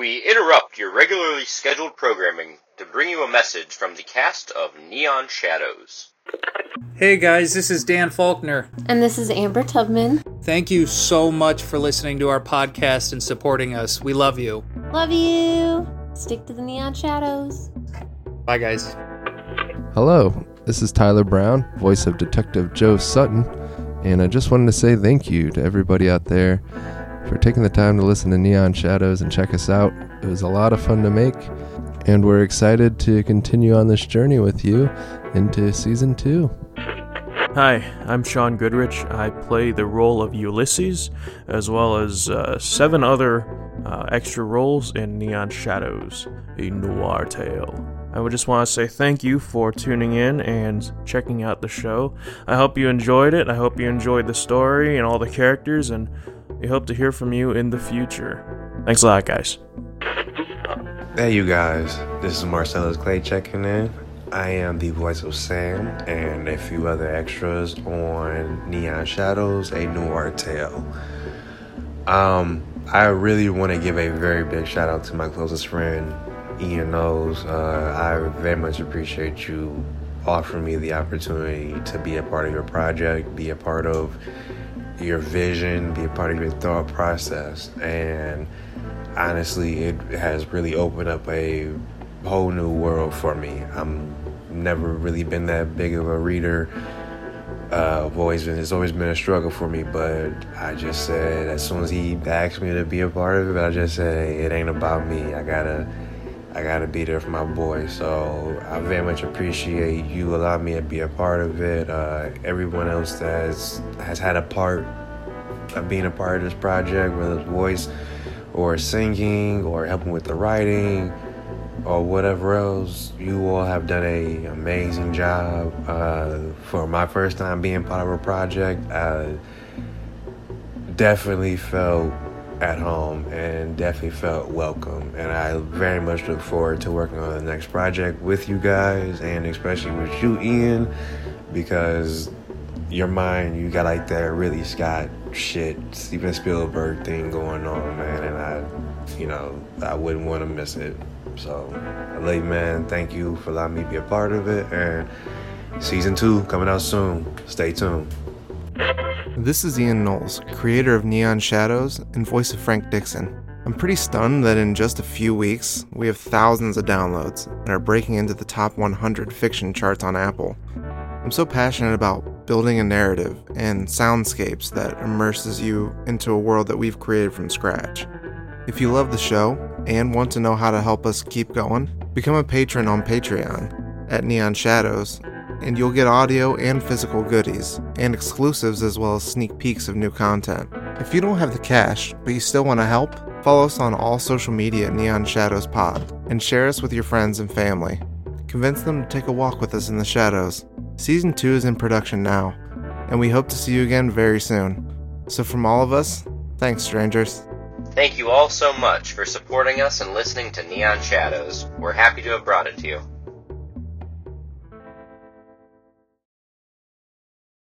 We interrupt your regularly scheduled programming to bring you a message from the cast of Neon Shadows. Hey guys, this is Dan Faulkner. And this is Amber Tubman. Thank you so much for listening to our podcast and supporting us. We love you. Love you. Stick to the neon shadows. Bye, guys. Hello, this is Tyler Brown, voice of Detective Joe Sutton, and I just wanted to say thank you to everybody out there for taking the time to listen to Neon Shadows and check us out. It was a lot of fun to make, and we're excited to continue on this journey with you into season two. Hi, I'm Sean Goodrich. I play the role of Ulysses, as well as uh, seven other uh, extra roles in Neon Shadows, a noir tale. I would just want to say thank you for tuning in and checking out the show. I hope you enjoyed it. I hope you enjoyed the story and all the characters, and we hope to hear from you in the future. Thanks a lot, guys. Hey, you guys. This is Marcellus Clay checking in. I am the voice of Sam and a few other extras on Neon Shadows, a noir tale. Um, I really want to give a very big shout out to my closest friend, Ian Knowles. Uh, I very much appreciate you offering me the opportunity to be a part of your project, be a part of your vision, be a part of your thought process. And honestly, it has really opened up a whole new world for me. I'm never really been that big of a reader. Uh, always been it's always been a struggle for me, but I just said as soon as he asked me to be a part of it, I just said it ain't about me. I gotta I gotta be there for my boy. So I very much appreciate you allowing me to be a part of it. Uh, everyone else that has, had a part of being a part of this project, whether it's voice or singing or helping with the writing or whatever else, you all have done a amazing job. Uh, for my first time being part of a project, I definitely felt at home and definitely felt welcome. And I very much look forward to working on the next project with you guys and especially with you, Ian, because your mind, you got like that really Scott shit, Steven Spielberg thing going on, man. And I, you know, I wouldn't want to miss it. So, you, man. Thank you for allowing me be a part of it. And season two coming out soon. Stay tuned. This is Ian Knowles, creator of Neon Shadows and voice of Frank Dixon. I'm pretty stunned that in just a few weeks, we have thousands of downloads and are breaking into the top 100 fiction charts on Apple. I'm so passionate about building a narrative and soundscapes that immerses you into a world that we've created from scratch. If you love the show and want to know how to help us keep going, become a patron on Patreon at Neon Shadows and you'll get audio and physical goodies, and exclusives as well as sneak peeks of new content. If you don't have the cash, but you still want to help, follow us on all social media at Neon Shadows Pod, and share us with your friends and family. Convince them to take a walk with us in the shadows. Season 2 is in production now, and we hope to see you again very soon. So, from all of us, thanks, strangers. Thank you all so much for supporting us and listening to Neon Shadows. We're happy to have brought it to you.